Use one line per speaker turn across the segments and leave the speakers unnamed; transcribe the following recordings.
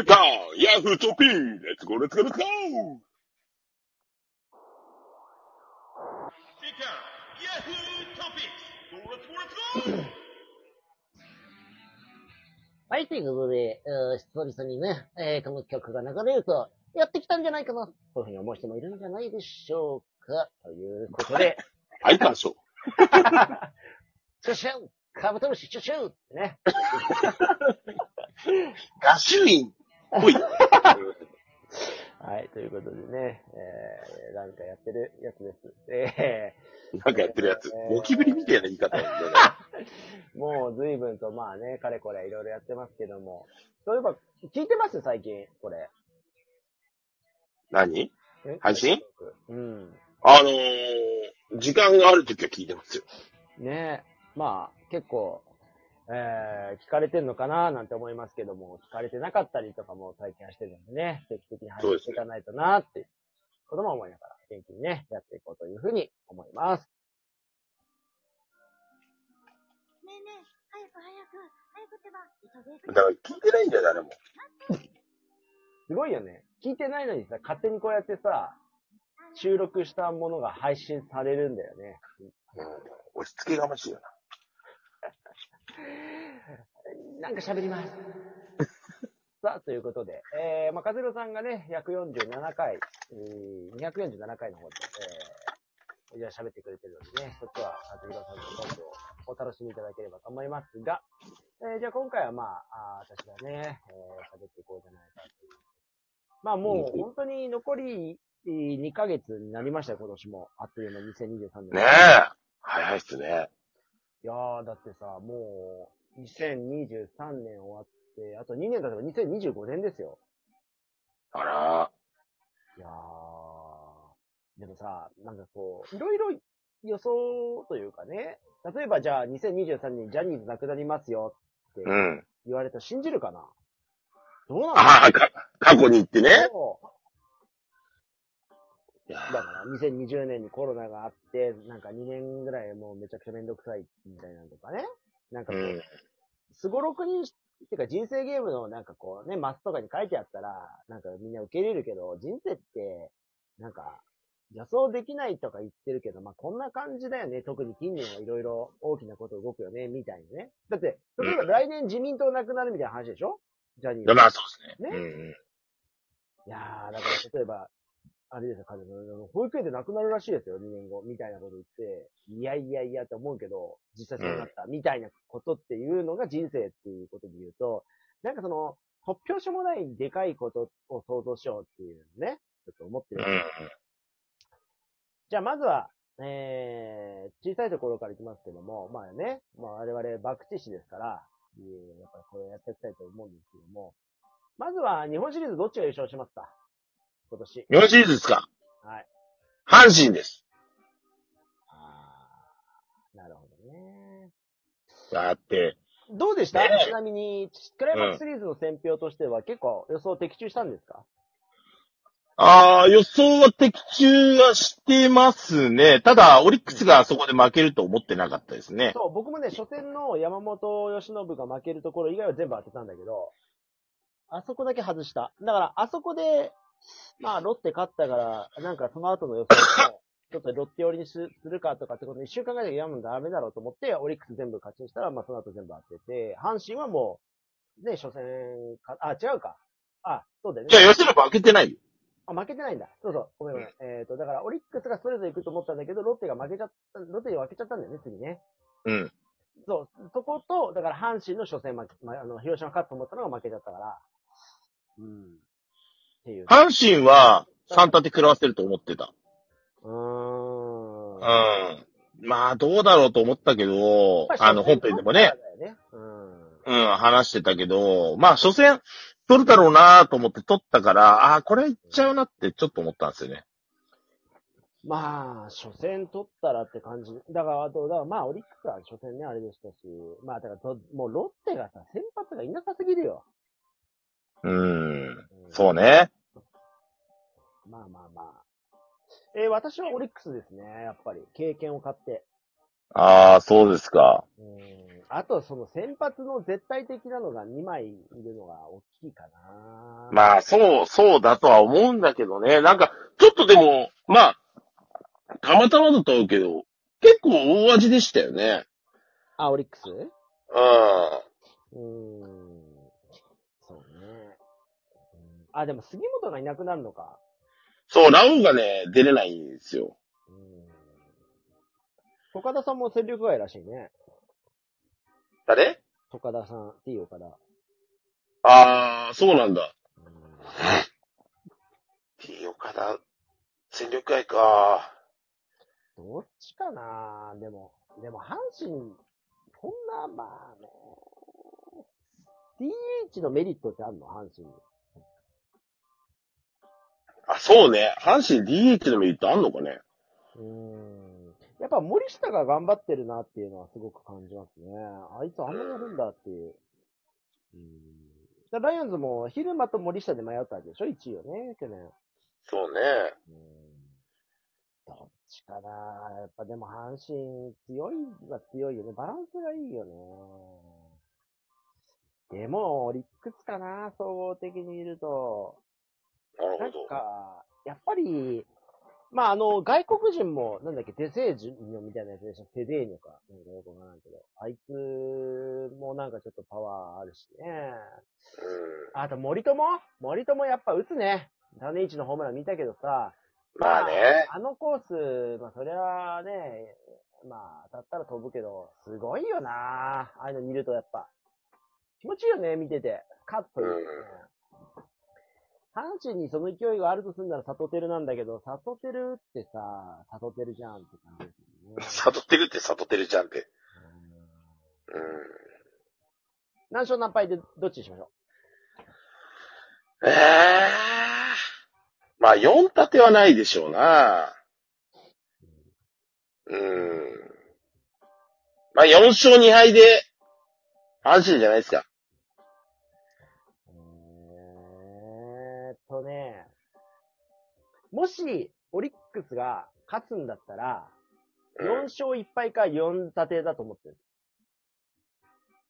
はいかヤフートピーレッツゴーレッツゴーレッツゴー
はい、ということで、えー、久々にね、えー、この曲が流れると、やってきたんじゃないかな、というふうに思う人もいるんじゃないでしょうか。ということで、
はいかしょ。
シュシュンカブトムシシュシュンってね。
ガシュインほい。
はい、ということでね、えー、なんかやってるやつです。え
なんかやってるやつ。ゴキブリみたいな言い方ね。
ー、もう随分とまあね、かれこれいろいろやってますけども。そういえば、聞いてます？最近、これ。
何？
え？
配信？
うん。
あのー、時間があるときは聞いてますよ。
ねまあ、結構、えー、聞かれてんのかななんて思いますけども、聞かれてなかったりとかも体験はしてるんでね、定期的に配信していかないとなっていうことも思いながら、元気にね、やっていこうというふうに思います。
ねえねえ、早く早く、早くってば。
だから聞いてないんだよ、誰も。
すごいよね。聞いてないのにさ、勝手にこうやってさ、収録したものが配信されるんだよね。
うん。押し付けがましいよな。
なんか喋ります。さあ、ということで、えー、まあ、かずろさんがね、147回、えー、247回の方で、えー、じゃあ喋ってくれてるのでね、そっちは、かずろさんのトークをお楽しみいただければと思いますが、えー、じゃあ今回はまあ、あー私がね、えー、喋っていこうじゃないかという。まあもう、
うん
本当に残りえー2ヶ月になりましたよ、今年も。あっという間2023年。
ねえ。早いっすね。
いやー、だってさ、もう、2023年終わって、あと2年経てば2025年ですよ。
あら。
いやー、でもさ、なんかこう、いろいろ予想というかね、例えばじゃあ2023年にジャニーズなくなりますよって
うん。
言われたら信じるかな？どうなの
ああ、か、過去に行ってね。
だから2020年にコロナがあって、なんか2年ぐらいもうめちゃくちゃめんどくさいみたいなのとかね。なんかこう、
うん。
すごろくにし、てか人生ゲームのなんかこうね、マスとかに書いてあったら、なんかみんな受け入れるけど、人生って、なんか、予想できないとか言ってるけど、まあ、こんな感じだよね。特に近年はいろいろ大きなこと動くよね、みたいなね。だって、例えば来年自民党なくなるみたいな話でしょ？ジャニーズ。
まあそうですね。
ね
うん
いやー、だから例えば、あれですよ、彼女。保育園で亡くなるらしいですよ、2年後、みたいなこと言って、いやいやいやって思うけど、実際そうなった、みたいなことっていうのが人生っていうことで言うと、なんかその、突拍子もないでかいことを想像しようっていうね、ちょっと思ってる。じゃあまずは、えー、小さいところからいきますけども、まあね、まあ我々、爆知識ですから、えーやっぱりこれやっていきたいと思うんですけども、まずは日本シリーズどっちが優勝しますか？今年。
日本シリーズですか？
はい。
阪神です。
あーなるほどね。
だって、
どうでした、
ねえ
ちなみに、クライマックスシリーズの選票としては結構予想的中したんですか、
ああ、予想は的中はしてますね。ただ、オリックスがそこで負けると思ってなかったですね。
そう、僕もね、初戦の山本由伸が負けるところ以外は全部当てたんだけど、あそこだけ外した。だから、あそこで、まあ、ロッテ勝ったから、なんかその後の予想も、ちょっとロッテ寄りにすするかとかってことで、一週間ぐらいでやむのダメだろうと思って、オリックス全部勝ちにしたら、まあ、その後全部当てて、阪神はもう、ね、初戦か、あ、違うか。あ、そうだよね。
じゃあ、吉野負けてないよ。
あ、負けてないんだ。そうそう。ごめんごめん。えっ、と、だから、オリックスがストレート行くと思ったんだけど、ロッテが負けちゃった、ロッテに負けちゃったんだよね、次ね。
うん。
そう、そこと、だから阪神の初戦負け、まあ、あの、広島勝つと思ったのが負けちゃったから。うん。っていう。
阪神は、3立て食らわせると思ってた。
うーん。
うん。まあ、どうだろうと思ったけど、あの、本編でもね、。
ねうん。
うん、話してたけど、まあ、初戦、取るだろうなと思って取ったから、ああ、これいっちゃうなってちょっと思ったんですよね。
まあ、初戦取ったらって感じ。だから、あと、だからまあ、オリックスは初戦ね、あれでしたし、まあ、だからと、もうロッテがさ、先発がいなさすぎるよ。
うん。
うん
そうね。
まあまあまあ。えー私はオリックスですね、やっぱり。経験を買って。
ああ、そうですか。
うん。あと、その先発の絶対的なのが2枚いるのが大きいかな。
まあ、そう、そうだとは思うんだけどね。なんか、ちょっとでも、まあ、たまたまだと思うけど、結構大味でしたよね。
あ、オリックス？
うん。
うーん。あ、でも杉本がいなくなるのか。
そう、ラオウがね、出れないんですよ。
うん。岡田さんも戦力外らしいね。
誰？
岡田さん、T 岡田。
ああ、そうなんだ。
うん
T 岡田、戦力外か。
どっちかなでも、でも阪神、そんな、まあね、DH のメリットってあるの？阪神に。
あ、そうね。阪神 DH のメリットあんのかね。
うーん。やっぱ森下が頑張ってるなっていうのはすごく感じますね。あいつあんなやるんだっていう。うん。だライオンズも昼間と森下で迷ったわけでしょ ?1 位をね、去年。
そうね。
うん。どっちかなやっぱでも阪神強いは強いよね。バランスがいいよね。でも、オリックスかな総合的に見ると。なん
なるほど。
か、やっぱり、まあ、あの、外国人も、なんだっけ、デセージュニョみたいなやつでしょテデーニョか。なんかよくわからんけど。あいつもなんかちょっとパワーあるしね。
うん。
あと、森友？森友やっぱ打つね。種市のホームラン見たけどさ。
まあね。
あのコース、まあ、それはね、まあ、当たったら飛ぶけど、すごいよなああいうの見るとやっぱ。気持ちいいよね、見てて。カッという、ね。阪神にその勢いがあるとすんならサトテルなんだけど、サトテルってさ、サトテルじゃんって感じですよね。
悟ってるって悟ってるじゃんって。
うん
うん。
何勝何敗でどっちにしましょ
ええまあ、4立てはないでしょうな。うん。まあ、4勝2敗で、安心じゃないですか。
もし、オリックスが勝つんだったら、
うん
4勝1敗か4立てだと思ってる。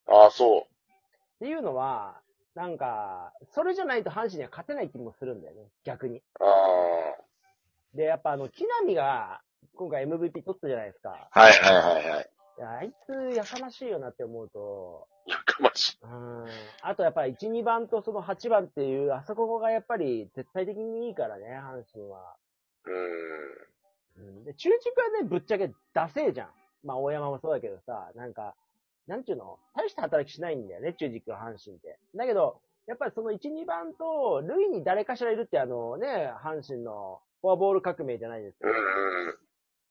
ああ、そ
っていうのは、なんか、それじゃないと阪神には勝てない気もするんだよね、逆に。
う。あ
で、やっぱあの、木浪が、今回 MVP 取ったじゃないですか。
あ。はいはいはいはい。
いやあいつ、やかましいよなって思うと、
やかましい。
うん。あとやっぱり1、2番とその8番っていう、あそこがやっぱり絶対的にいいからね、阪神は。
うん。
うん。で、中軸はね、ぶっちゃけダセえじゃん。まあ、大山もそうだけどさ、なんか、なんちゅうの？大した働きしないんだよね、中軸は阪神って。だけど、やっぱりその1、2番と、塁に誰かしらいるってあのね、阪神のフォアボール革命じゃないですか。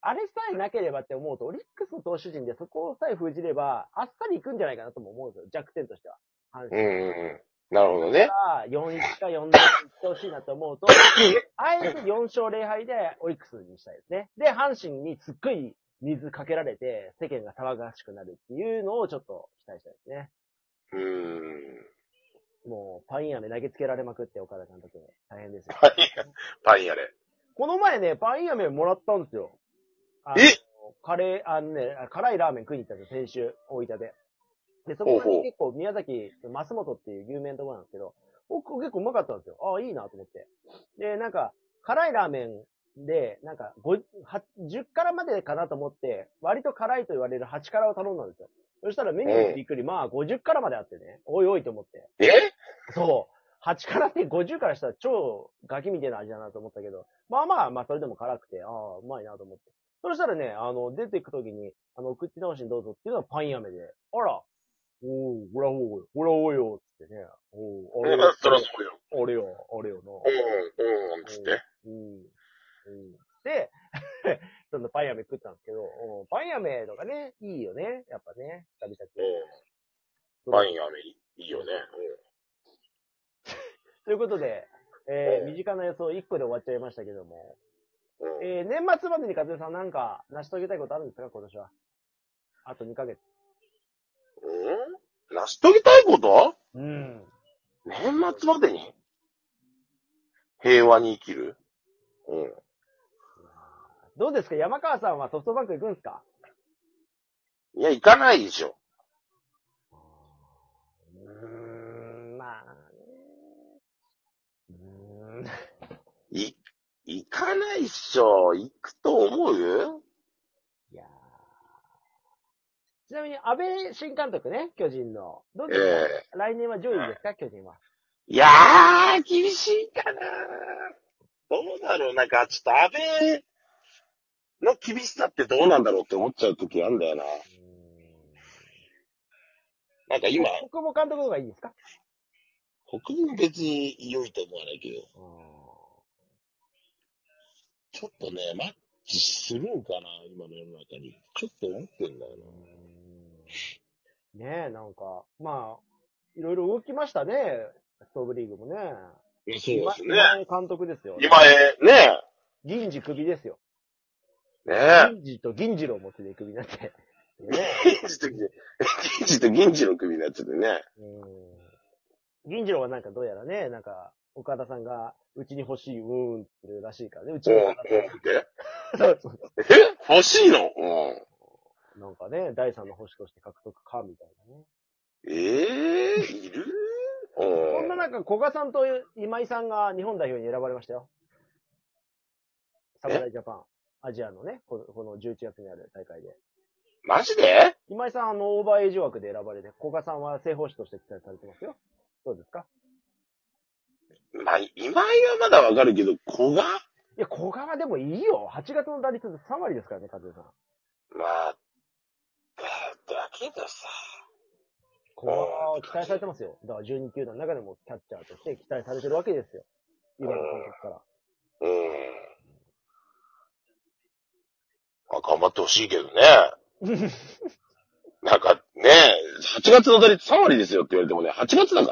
うん。
あれさえなければって思うと、オリックスの投手陣でそこさえ封じれば、あっさり行くんじゃないかなとも思うんですよ。弱点としては。阪神。
うんうん。なるほどね。
が4-1か4-0行ってほしいなと思うと、あえて4勝0敗でオリックスにしたいですね。で、阪神にすっごい水かけられて、世間が騒がしくなるっていうのをちょっと期待したいですね。
うん。
もう、パイン飴投げつけられまくって、岡田監督。大変ですよ。
パイン、パインやれ。
この前ね、パイン飴もらったんですよ。
え？
カレー、あのね、辛いラーメン食いに行ったんですよ、先週、大分で。で、そこに結構宮崎、松本っていう有名なところなんですけど、お結構うまかったんですよ。ああ、いいなと思って。で、なんか、辛いラーメンで、なんか、5、は10辛までかなと思って、割と辛いと言われる8辛を頼んだんですよ。そしたらメニューにびっくり、まあ50辛まであってね、おいおいと思って。
え？
そう。8辛って50からしたら超ガキみたいな味だなと思ったけど、まあまあ、まあそれでも辛くて、ああ、うまいなと思って。そしたらね、あの、出てくときに、あの、口直しにどうぞっていうのはパン飴で、あら、おー、ほらおい、ほらおいよ、つってね、おー、あれよ、
そらそうよ。
あれよ、あれよな。
うん、うん、つって。
うん。うん。で、そのパン飴食ったんですけど、うんパン飴とかね、いいよね。やっぱね、久々に。
うん。パイン飴いいよね。
ということで、えー、
うん
身近な予想1個で終わっちゃいましたけども、えー、年末までに和江さんなんか成し遂げたいことあるんですか？今年は。あと2ヶ月。
うん？成し遂げたいこと？
うん。
年末までに？平和に生きる？うん。
どうですか？山川さんはソフトバンク行くんですか？
いや、行かないでしょ。
うーん、まあね。うーん。
い、行かないっしょ。行くと思う？
いやー。ちなみに、安倍新監督ね、巨人の。どう
え
です
え
か、来年は上位ですか、巨人は。
いやー、厳しいかな。どうだろう？なんか、ちょっと安倍の厳しさってどうなんだろうって思っちゃう時あるんだよな。なんか今、
国母監督の方がいいですか？
国民別に良いと思わないけど、ちょっとね、マッチするんかな今の世の中に。ちょっと思ってんだよな。
ねえ、なんか、まあ、いろいろ動きましたね。ストーブリーグもね。
そうですね。
今江監督ですよ。
今へ、ね
銀次首ですよ。
え。ね
銀次と銀次郎持ってで首になって。
銀次と、銀次と銀次の首になっちゃってね。
うん。銀次郎はなんかどうやらね、なんか、岡田さんが、うちに欲しい、うーんって言ってるらしいからね。うち
うん、う
ん
って。
そうそう
え欲しいの？うん。
なんかね、第三の星として獲得か、みたいなね。
ええいる？
そんな
うん。
中、古賀さんと今井さんが日本代表に選ばれましたよ。侍ジャパン、アジアのね、このこの11月にある大会で。
マジで？
今井さん、あの、オーバーエイジ枠で選ばれて、古賀さんは正方士として期待されてますよ。どうですか？
まあ、今井はまだわかるけど、古賀？
いや、古賀はでもいいよ。8月の打率3割ですからね、和江さん。
まあ、だ、だけどさ。
古賀は期待されてますよ。だから12球団の中でもキャッチャーとして期待されてるわけですよ。今の監督から。
うん。まあ、頑張ってほしいけどね。なんかね、8月の打率3割ですよって言われてもね、8月だから。